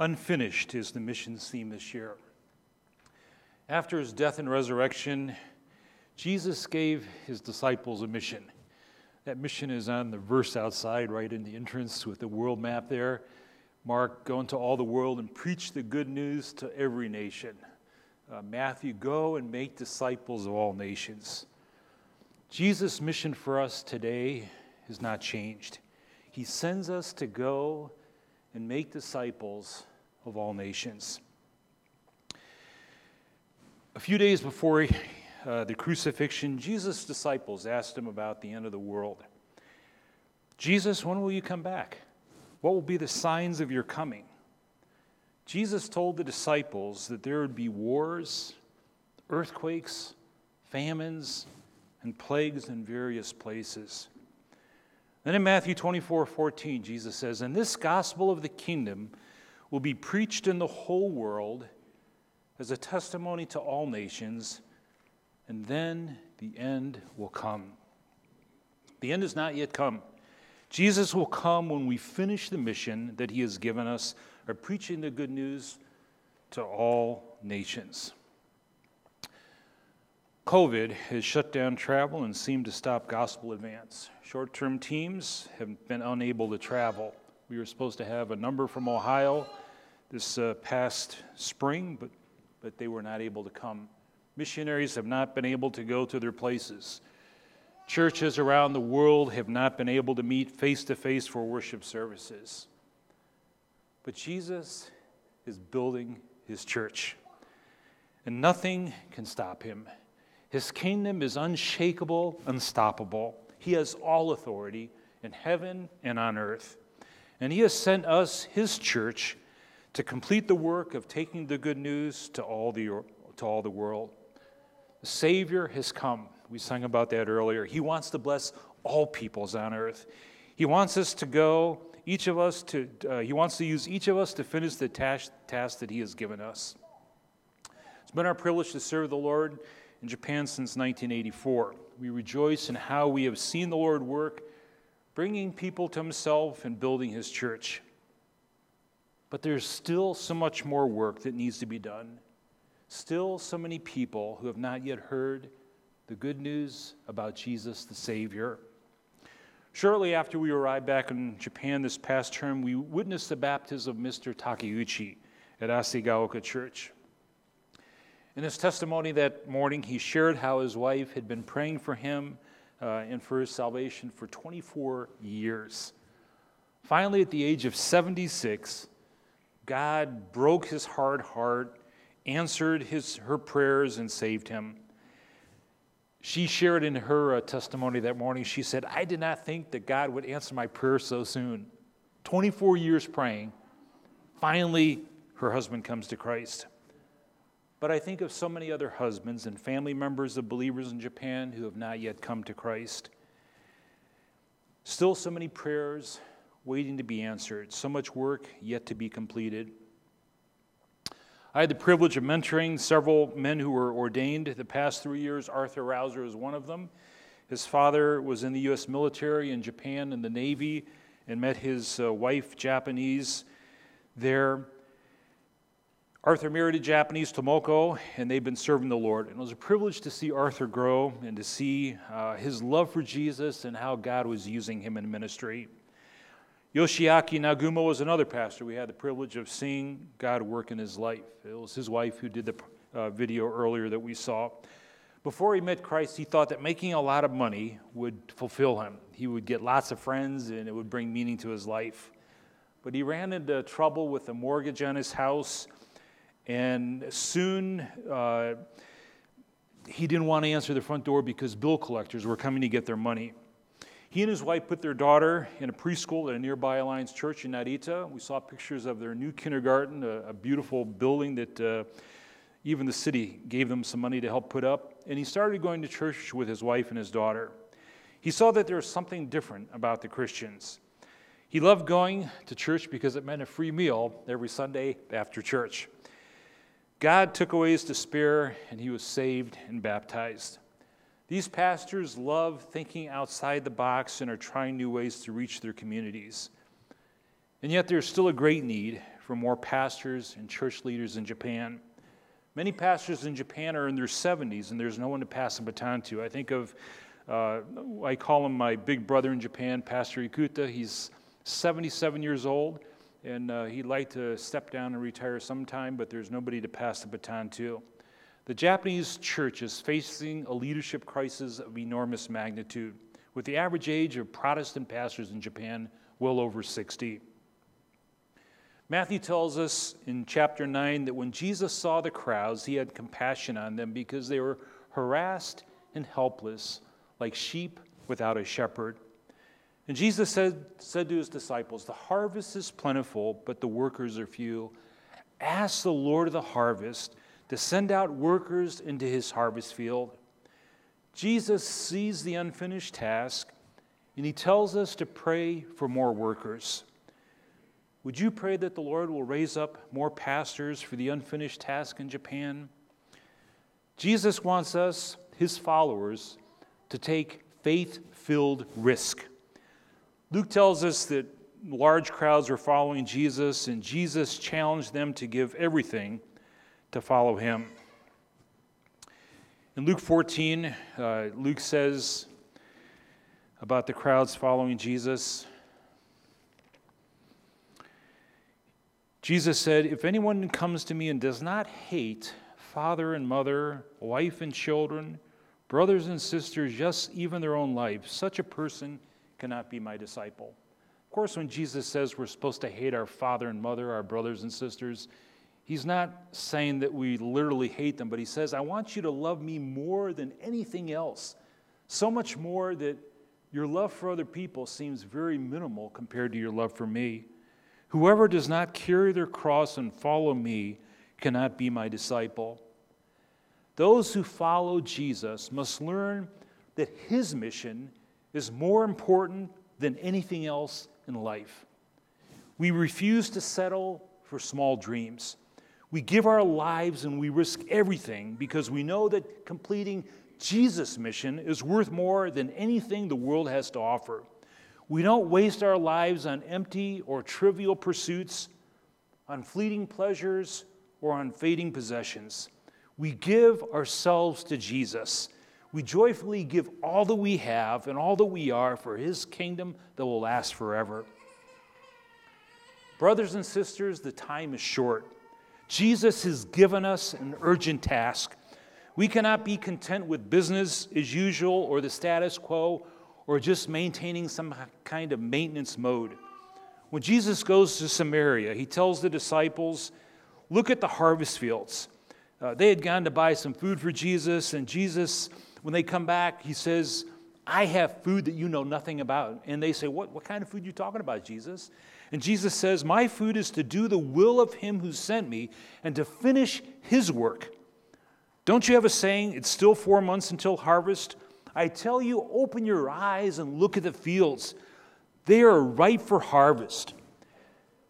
Unfinished is the missions theme this year. After his death and resurrection, Jesus gave his disciples a mission. That mission is on the verse outside, right in the entrance with the world map there. Mark, go into all the world and preach the good news to every nation. Uh, Matthew, go and make disciples of all nations. Jesus' mission for us today has not changed. He sends us to go and make disciples of all nations. A few days before uh, the crucifixion, Jesus' disciples asked him about the end of the world. Jesus, when will you come back? What will be the signs of your coming? Jesus told the disciples that there would be wars, earthquakes, famines, and plagues in various places. Then in Matthew 24 14, Jesus says, And this gospel of the kingdom will be preached in the whole world as a testimony to all nations, and then the end will come. The end has not yet come. Jesus will come when we finish the mission that he has given us of preaching the good news to all nations. COVID has shut down travel and seemed to stop gospel advance. Short term teams have been unable to travel. We were supposed to have a number from Ohio this uh, past spring, but, but they were not able to come. Missionaries have not been able to go to their places. Churches around the world have not been able to meet face to face for worship services. But Jesus is building his church, and nothing can stop him. His kingdom is unshakable, unstoppable. He has all authority in heaven and on earth. And he has sent us, his church, to complete the work of taking the good news to all the, to all the world. The Savior has come. We sang about that earlier. He wants to bless all peoples on earth. He wants us to go, each of us to, uh, he wants to use each of us to finish the task, task that he has given us. It's been our privilege to serve the Lord in Japan since 1984. We rejoice in how we have seen the Lord work, bringing people to himself and building his church. But there's still so much more work that needs to be done. Still, so many people who have not yet heard the good news about Jesus the Savior. Shortly after we arrived back in Japan this past term, we witnessed the baptism of Mr. Takeuchi at Ashigaoka Church. In his testimony that morning, he shared how his wife had been praying for him uh, and for his salvation for 24 years. Finally, at the age of 76, God broke his hard heart, answered his, her prayers, and saved him. She shared in her uh, testimony that morning, she said, I did not think that God would answer my prayer so soon. 24 years praying. Finally, her husband comes to Christ. But I think of so many other husbands and family members of believers in Japan who have not yet come to Christ. Still, so many prayers, waiting to be answered, so much work yet to be completed. I had the privilege of mentoring several men who were ordained the past three years. Arthur Rouser is one of them. His father was in the U.S. military in Japan in the Navy and met his uh, wife, Japanese, there. Arthur married a Japanese Tomoko, and they've been serving the Lord. And it was a privilege to see Arthur grow and to see uh, his love for Jesus and how God was using him in ministry. Yoshiaki Nagumo was another pastor. We had the privilege of seeing God work in his life. It was his wife who did the uh, video earlier that we saw. Before he met Christ, he thought that making a lot of money would fulfill him. He would get lots of friends and it would bring meaning to his life. But he ran into trouble with a mortgage on his house, and soon uh, he didn't want to answer the front door because bill collectors were coming to get their money. He and his wife put their daughter in a preschool at a nearby Alliance Church in Narita. We saw pictures of their new kindergarten, a, a beautiful building that uh, even the city gave them some money to help put up. And he started going to church with his wife and his daughter. He saw that there was something different about the Christians. He loved going to church because it meant a free meal every Sunday after church. God took away his despair, and he was saved and baptized. These pastors love thinking outside the box and are trying new ways to reach their communities. And yet, there's still a great need for more pastors and church leaders in Japan. Many pastors in Japan are in their 70s and there's no one to pass the baton to. I think of, uh, I call him my big brother in Japan, Pastor Ikuta. He's 77 years old and uh, he'd like to step down and retire sometime, but there's nobody to pass the baton to. The Japanese church is facing a leadership crisis of enormous magnitude, with the average age of Protestant pastors in Japan well over 60. Matthew tells us in chapter 9 that when Jesus saw the crowds, he had compassion on them because they were harassed and helpless, like sheep without a shepherd. And Jesus said, said to his disciples, The harvest is plentiful, but the workers are few. Ask the Lord of the harvest to send out workers into his harvest field. Jesus sees the unfinished task and he tells us to pray for more workers. Would you pray that the Lord will raise up more pastors for the unfinished task in Japan? Jesus wants us, his followers, to take faith filled risk. Luke tells us that large crowds were following Jesus, and Jesus challenged them to give everything to follow him. In Luke 14, uh, Luke says about the crowds following Jesus Jesus said, If anyone comes to me and does not hate father and mother, wife and children, brothers and sisters, yes, even their own life, such a person cannot be my disciple. Of course, when Jesus says we're supposed to hate our father and mother, our brothers and sisters, He's not saying that we literally hate them, but he says, I want you to love me more than anything else. So much more that your love for other people seems very minimal compared to your love for me. Whoever does not carry their cross and follow me cannot be my disciple. Those who follow Jesus must learn that his mission is more important than anything else in life. We refuse to settle for small dreams. We give our lives and we risk everything because we know that completing Jesus' mission is worth more than anything the world has to offer. We don't waste our lives on empty or trivial pursuits, on fleeting pleasures, or on fading possessions. We give ourselves to Jesus. We joyfully give all that we have and all that we are for His kingdom that will last forever. Brothers and sisters, the time is short. Jesus has given us an urgent task. We cannot be content with business as usual or the status quo or just maintaining some kind of maintenance mode. When Jesus goes to Samaria, he tells the disciples, Look at the harvest fields. Uh, they had gone to buy some food for Jesus, and Jesus, when they come back, he says, I have food that you know nothing about. And they say, What, what kind of food are you talking about, Jesus? And Jesus says, My food is to do the will of him who sent me and to finish his work. Don't you have a saying, it's still four months until harvest? I tell you, open your eyes and look at the fields. They are ripe for harvest.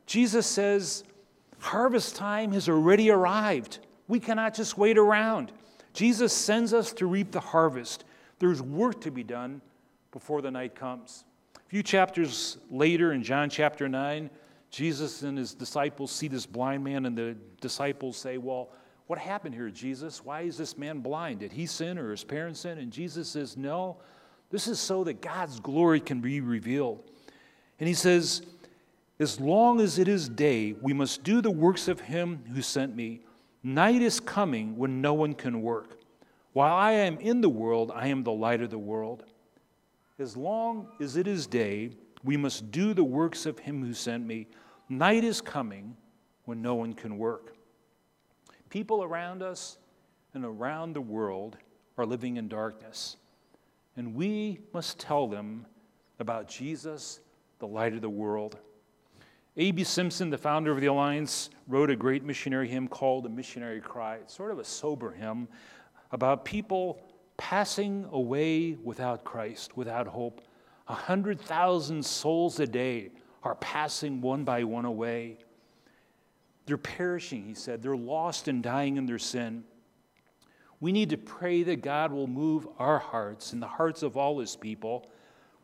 Jesus says, Harvest time has already arrived. We cannot just wait around. Jesus sends us to reap the harvest. There's work to be done before the night comes A few chapters later, in John chapter 9, Jesus and his disciples see this blind man, and the disciples say, Well, what happened here, Jesus? Why is this man blind? Did he sin or his parents sin? And Jesus says, No, this is so that God's glory can be revealed. And he says, As long as it is day, we must do the works of him who sent me. Night is coming when no one can work. While I am in the world, I am the light of the world. As long as it is day, we must do the works of him who sent me. Night is coming when no one can work. People around us and around the world are living in darkness, and we must tell them about Jesus, the light of the world. A.B. Simpson, the founder of the Alliance, wrote a great missionary hymn called The Missionary Cry. It's sort of a sober hymn about people passing away without Christ, without hope. A hundred thousand souls a day are passing one by one away. They're perishing, he said. They're lost and dying in their sin. We need to pray that God will move our hearts and the hearts of all his people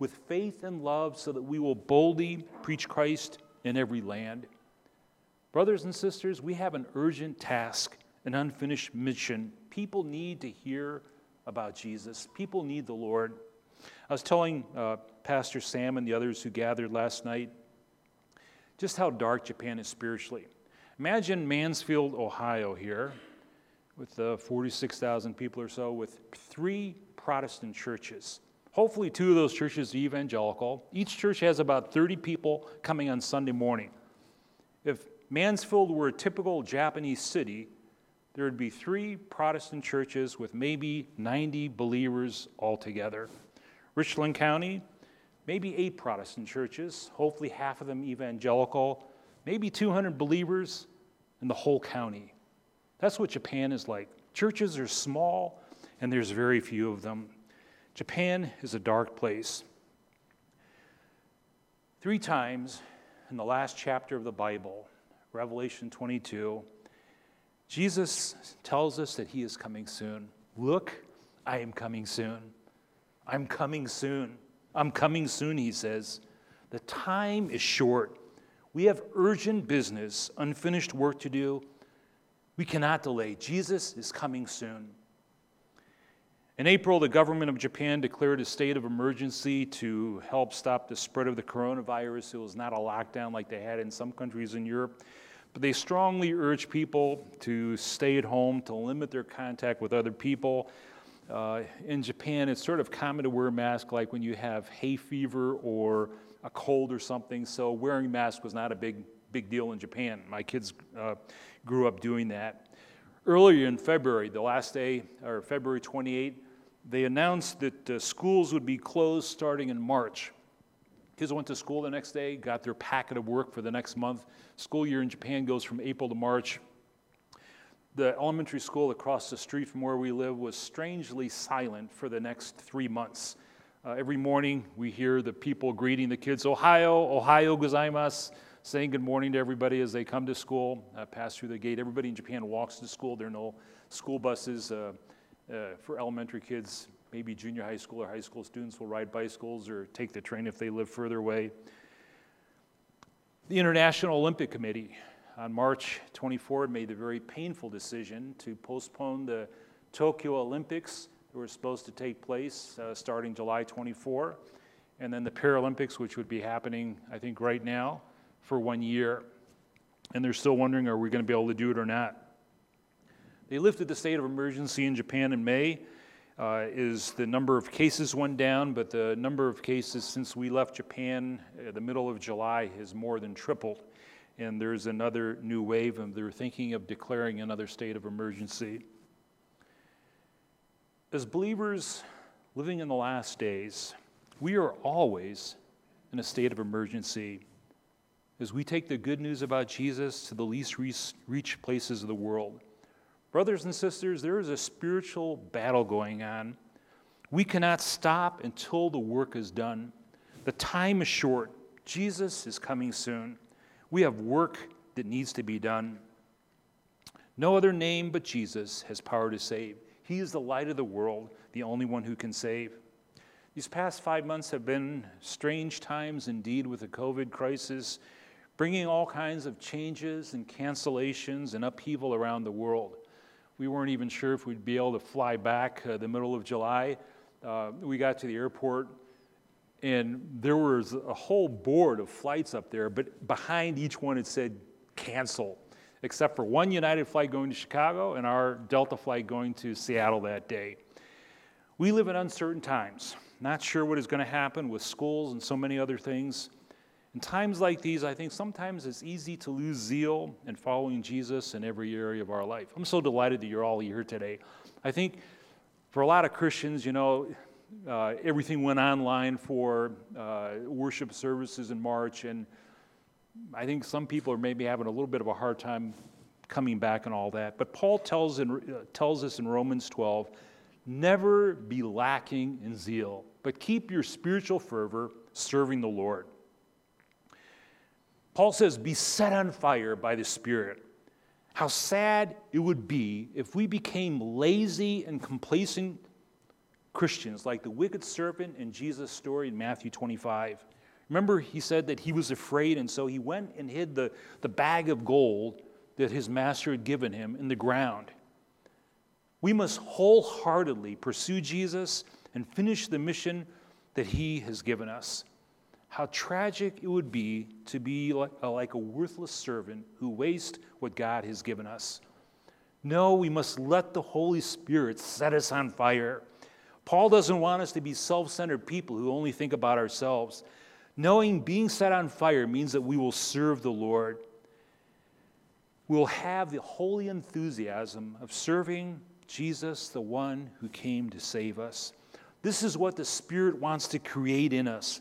with faith and love so that we will boldly preach Christ in every land. Brothers and sisters, we have an urgent task, an unfinished mission. People need to hear about Jesus, people need the Lord. I was telling uh, Pastor Sam and the others who gathered last night just how dark Japan is spiritually. Imagine Mansfield, Ohio, here, with uh, 46,000 people or so, with three Protestant churches. Hopefully, two of those churches are evangelical. Each church has about 30 people coming on Sunday morning. If Mansfield were a typical Japanese city, there would be three Protestant churches with maybe 90 believers altogether. Richland County, maybe eight Protestant churches, hopefully half of them evangelical, maybe 200 believers in the whole county. That's what Japan is like. Churches are small, and there's very few of them. Japan is a dark place. Three times in the last chapter of the Bible, Revelation 22, Jesus tells us that he is coming soon. Look, I am coming soon. I'm coming soon. I'm coming soon, he says. The time is short. We have urgent business, unfinished work to do. We cannot delay. Jesus is coming soon. In April, the government of Japan declared a state of emergency to help stop the spread of the coronavirus. It was not a lockdown like they had in some countries in Europe. But they strongly urged people to stay at home, to limit their contact with other people. Uh, in Japan, it's sort of common to wear a mask like when you have hay fever or a cold or something. So wearing a mask was not a big, big deal in Japan. My kids uh, grew up doing that. Earlier in February, the last day, or February 28, they announced that uh, schools would be closed starting in March. Kids went to school the next day, got their packet of work for the next month. School year in Japan goes from April to March. The elementary school across the street from where we live was strangely silent for the next three months. Uh, every morning, we hear the people greeting the kids, Ohayo, Ohayo gozaimasu, saying good morning to everybody as they come to school, uh, pass through the gate. Everybody in Japan walks to school. There are no school buses uh, uh for elementary kids maybe junior high school or high school students will ride bicycles or take the train if they live further away. The International Olympic Committee on March 24 made the very painful decision to postpone the Tokyo Olympics that were supposed to take place uh, starting July 24, and then the Paralympics, which would be happening, I think, right now for one year. And they're still wondering are we going to be able to do it or not? They lifted the state of emergency in Japan in May uh, is the number of cases went down, but the number of cases since we left Japan uh, the middle of July has more than tripled. And there's another new wave, and they're thinking of declaring another state of emergency. As believers living in the last days, we are always in a state of emergency as we take the good news about Jesus to the least reached places of the world. Brothers and sisters, there is a spiritual battle going on. We cannot stop until the work is done. The time is short. Jesus is coming soon. We have work that needs to be done. No other name but Jesus has power to save. He is the light of the world, the only one who can save. These past five months have been strange times indeed with the COVID crisis, bringing all kinds of changes and cancellations and upheaval around the world. We weren't even sure if we'd be able to fly back uh, the middle of July. Uh, we got to the airport, and there was a whole board of flights up there, but behind each one it said cancel, except for one United flight going to Chicago and our Delta flight going to Seattle that day. We live in uncertain times, not sure what is going to happen with schools and so many other things. In times like these, I think sometimes it's easy to lose zeal in following Jesus in every area of our life. I'm so delighted that you're all here today. I think for a lot of Christians, you know, uh, everything went online for uh, worship services in March, and I think some people are maybe having a little bit of a hard time coming back and all that. But Paul tells, in, uh, tells us in Romans 12 never be lacking in zeal, but keep your spiritual fervor serving the Lord. Paul says, Be set on fire by the Spirit. How sad it would be if we became lazy and complacent Christians like the wicked serpent in Jesus' story in Matthew 25. Remember, he said that he was afraid, and so he went and hid the, the bag of gold that his master had given him in the ground. We must wholeheartedly pursue Jesus and finish the mission that he has given us. How tragic it would be to be like a, like a worthless servant who wastes what God has given us. No, we must let the Holy Spirit set us on fire. Paul doesn't want us to be self centered people who only think about ourselves. Knowing being set on fire means that we will serve the Lord. We'll have the holy enthusiasm of serving Jesus, the one who came to save us. This is what the Spirit wants to create in us.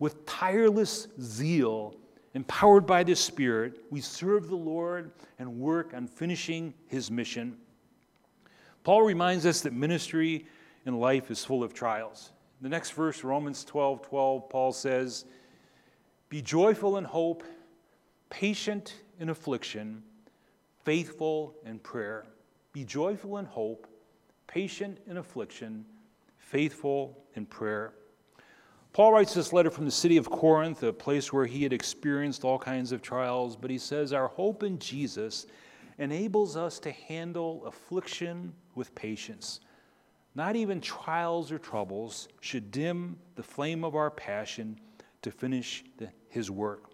With tireless zeal, empowered by the Spirit, we serve the Lord and work on finishing his mission. Paul reminds us that ministry in life is full of trials. The next verse, Romans 12 12, Paul says, Be joyful in hope, patient in affliction, faithful in prayer. Be joyful in hope, patient in affliction, faithful in prayer. Paul writes this letter from the city of Corinth, a place where he had experienced all kinds of trials, but he says, Our hope in Jesus enables us to handle affliction with patience. Not even trials or troubles should dim the flame of our passion to finish the, his work.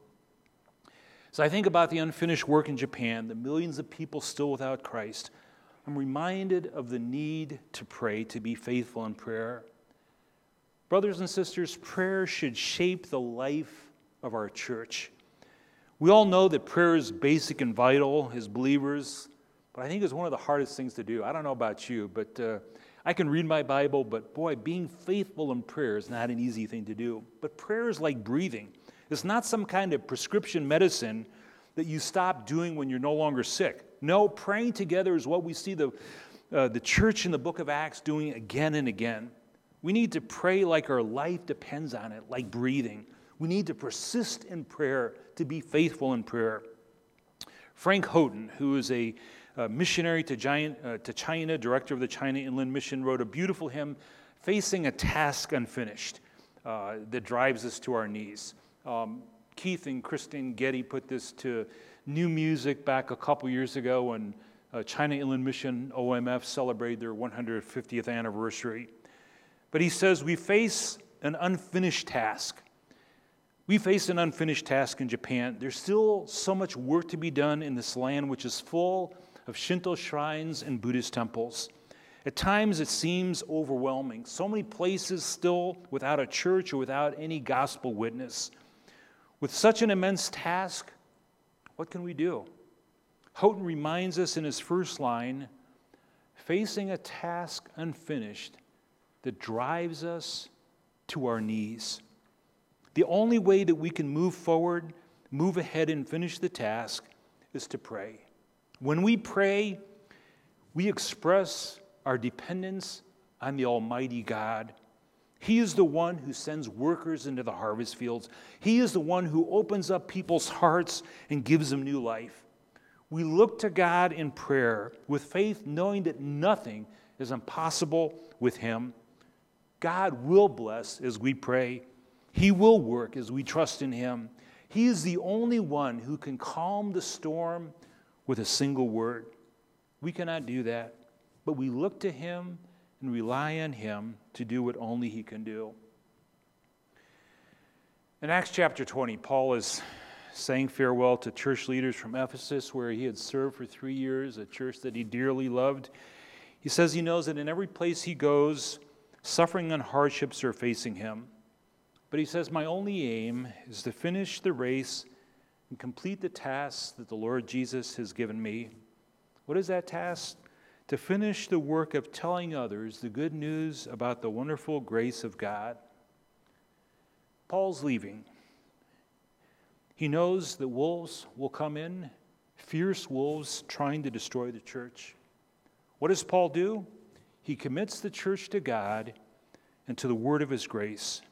As I think about the unfinished work in Japan, the millions of people still without Christ, I'm reminded of the need to pray, to be faithful in prayer. Brothers and sisters, prayer should shape the life of our church. We all know that prayer is basic and vital as believers, but I think it's one of the hardest things to do. I don't know about you, but uh, I can read my Bible, but boy, being faithful in prayer is not an easy thing to do. But prayer is like breathing, it's not some kind of prescription medicine that you stop doing when you're no longer sick. No, praying together is what we see the, uh, the church in the book of Acts doing again and again. We need to pray like our life depends on it, like breathing. We need to persist in prayer, to be faithful in prayer. Frank Houghton, who is a, a missionary to, giant, uh, to China, director of the China Inland Mission, wrote a beautiful hymn, Facing a Task Unfinished, uh, that drives us to our knees. Um, Keith and Kristyn Getty put this to new music back a couple years ago when uh, China Inland Mission OMF celebrated their 150th anniversary. But he says, We face an unfinished task. We face an unfinished task in Japan. There's still so much work to be done in this land, which is full of Shinto shrines and Buddhist temples. At times, it seems overwhelming. So many places still without a church or without any gospel witness. With such an immense task, what can we do? Houghton reminds us in his first line facing a task unfinished that drives us to our knees. The only way that we can move forward, move ahead, and finish the task is to pray. When we pray, we express our dependence on the Almighty God. He is the one who sends workers into the harvest fields. He is the one who opens up people's hearts and gives them new life. We look to God in prayer with faith, knowing that nothing is impossible with Him. God will bless as we pray, He will work as we trust in Him. He is the only one who can calm the storm with a single word. We cannot do that, but we look to Him and rely on Him to do what only He can do. In Acts chapter 20, Paul is saying farewell to church leaders from Ephesus, where he had served for three years, a church that he dearly loved. He says he knows that in every place he goes, suffering and hardships are facing him. But he says, My only aim is to finish the race and complete the task that the Lord Jesus has given me. What is that task? to finish the work of telling others the good news about the wonderful grace of God. Paul's leaving. He knows that wolves will come in, fierce wolves trying to destroy the church. What does Paul do? He commits the church to God and to the word of his grace.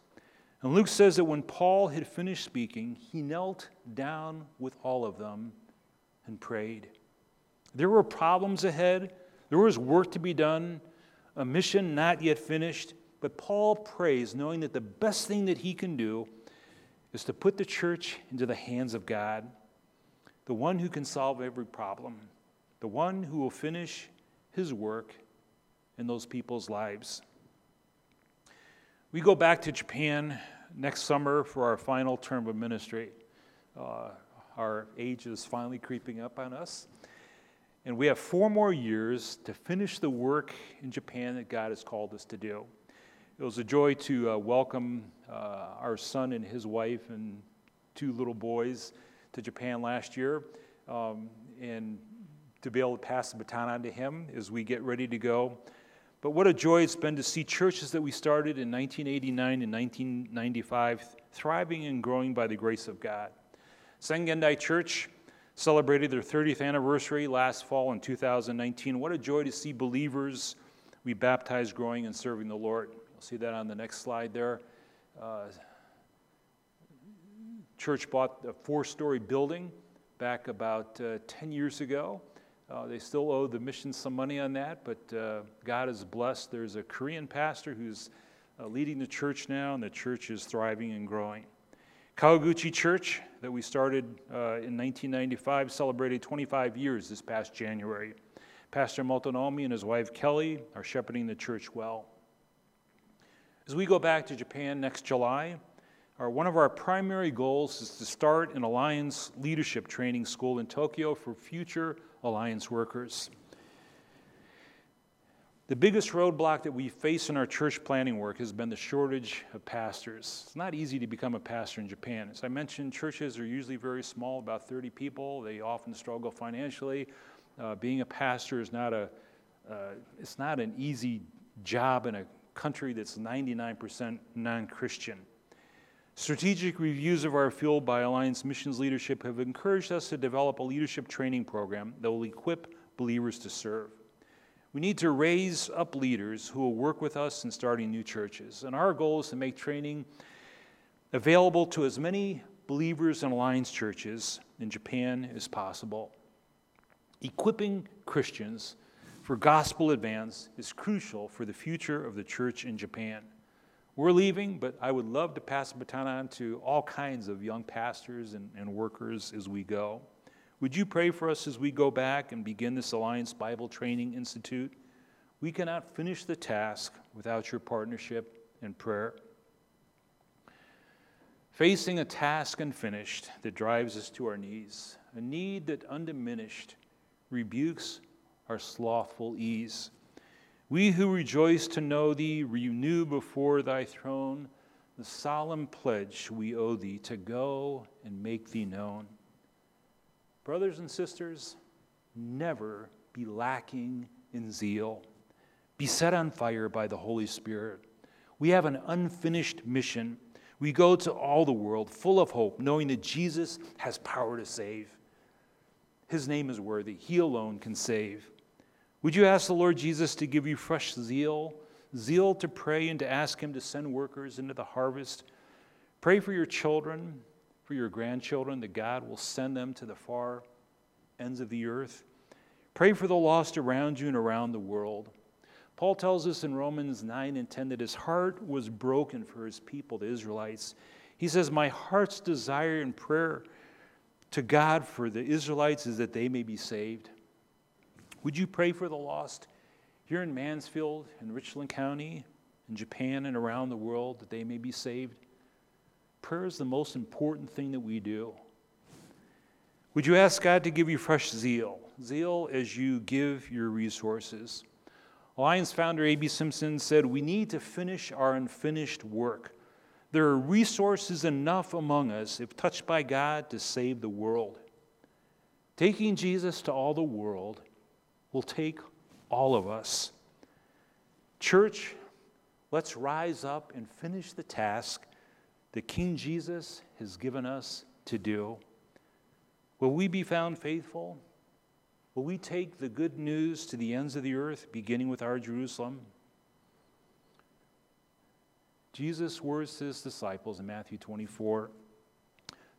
And Luke says that when Paul had finished speaking, he knelt down with all of them and prayed. There were problems ahead. There was work to be done, a mission not yet finished, but Paul prays, knowing that the best thing that he can do is to put the church into the hands of God, the one who can solve every problem, the one who will finish his work in those people's lives. We go back to Japan next summer for our final term of ministry. Uh, our age is finally creeping up on us. And we have four more years to finish the work in Japan that God has called us to do. It was a joy to uh, welcome uh, our son and his wife and two little boys to Japan last year. Um, and to be able to pass the baton on to him as we get ready to go but what a joy it's been to see churches that we started in 1989 and 1995 thriving and growing by the grace of God. Sengendai Church celebrated their 30th anniversary last fall in 2019. What a joy to see believers we baptized growing and serving the Lord. You'll see that on the next slide there. Uh, church bought a four story building back about uh, 10 years ago. Uh, they still owe the mission some money on that, but uh, God is blessed. There's a Korean pastor who's uh, leading the church now, and the church is thriving and growing. Kawaguchi Church, that we started uh, in 1995, celebrated 25 years this past January. Pastor Motonomi and his wife Kelly are shepherding the church well. As we go back to Japan next July, our, one of our primary goals is to start an Alliance leadership training school in Tokyo for future Alliance workers. The biggest roadblock that we face in our church planning work has been the shortage of pastors. It's not easy to become a pastor in Japan. As I mentioned, churches are usually very small, about 30 people. They often struggle financially. Uh, being a pastor is not a uh, it's not an easy job in a country that's 99% non-Christian. Strategic reviews of our field by Alliance Missions leadership have encouraged us to develop a leadership training program that will equip believers to serve. We need to raise up leaders who will work with us in starting new churches. And our goal is to make training available to as many believers in Alliance churches in Japan as possible. Equipping Christians for gospel advance is crucial for the future of the church in Japan. We're leaving, but I would love to pass the baton on to all kinds of young pastors and, and workers as we go. Would you pray for us as we go back and begin this Alliance Bible Training Institute? We cannot finish the task without your partnership and prayer. Facing a task unfinished that drives us to our knees, a need that undiminished rebukes our slothful ease. We who rejoice to know thee renew before thy throne the solemn pledge we owe thee to go and make thee known. Brothers and sisters, never be lacking in zeal. Be set on fire by the Holy Spirit. We have an unfinished mission. We go to all the world full of hope, knowing that Jesus has power to save. His name is worthy, He alone can save. Would you ask the Lord Jesus to give you fresh zeal, zeal to pray and to ask Him to send workers into the harvest? Pray for your children, for your grandchildren, that God will send them to the far ends of the earth. Pray for the lost around you and around the world. Paul tells us in Romans 9 and 10 that his heart was broken for his people, the Israelites. He says, My heart's desire and prayer to God for the Israelites is that they may be saved. Would you pray for the lost here in Mansfield, in Richland County, in Japan, and around the world that they may be saved? Prayer is the most important thing that we do. Would you ask God to give you fresh zeal? Zeal as you give your resources. Alliance founder A.B. Simpson said, We need to finish our unfinished work. There are resources enough among us, if touched by God, to save the world. Taking Jesus to all the world will take all of us. Church, let's rise up and finish the task that King Jesus has given us to do. Will we be found faithful? Will we take the good news to the ends of the earth, beginning with our Jerusalem? Jesus' words to his disciples in Matthew 24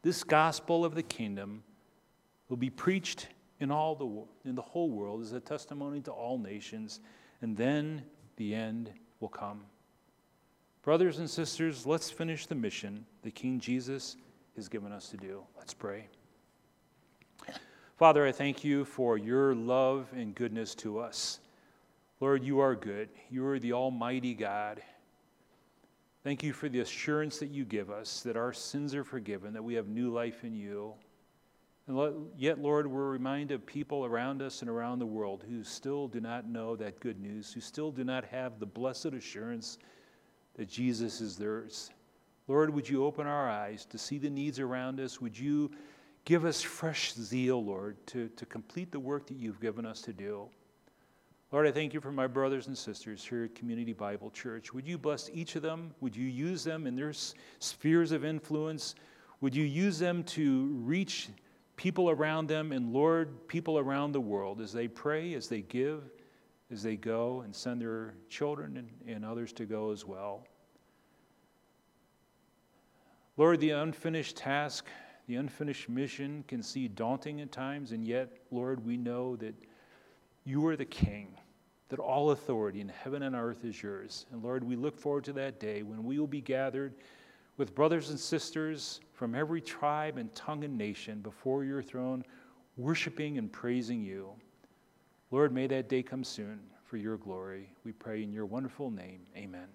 This gospel of the kingdom will be preached in, all the, in the whole world is a testimony to all nations, and then the end will come. Brothers and sisters, let's finish the mission the King Jesus has given us to do. Let's pray. Father, I thank you for your love and goodness to us. Lord, you are good. You are the Almighty God. Thank you for the assurance that you give us that our sins are forgiven, that we have new life in you. And yet, Lord, we're reminded of people around us and around the world who still do not know that good news, who still do not have the blessed assurance that Jesus is theirs. Lord, would you open our eyes to see the needs around us? Would you give us fresh zeal, Lord, to, to complete the work that you've given us to do? Lord, I thank you for my brothers and sisters here at Community Bible Church. Would you bless each of them? Would you use them in their spheres of influence? Would you use them to reach people around them and, Lord, people around the world as they pray, as they give, as they go and send their children and, and others to go as well? Lord, the unfinished task, the unfinished mission can seem daunting at times, and yet, Lord, we know that you are the King, that all authority in heaven and earth is yours. And Lord, we look forward to that day when we will be gathered with brothers and sisters from every tribe and tongue and nation before your throne, worshiping and praising you. Lord, may that day come soon for your glory. We pray in your wonderful name. Amen.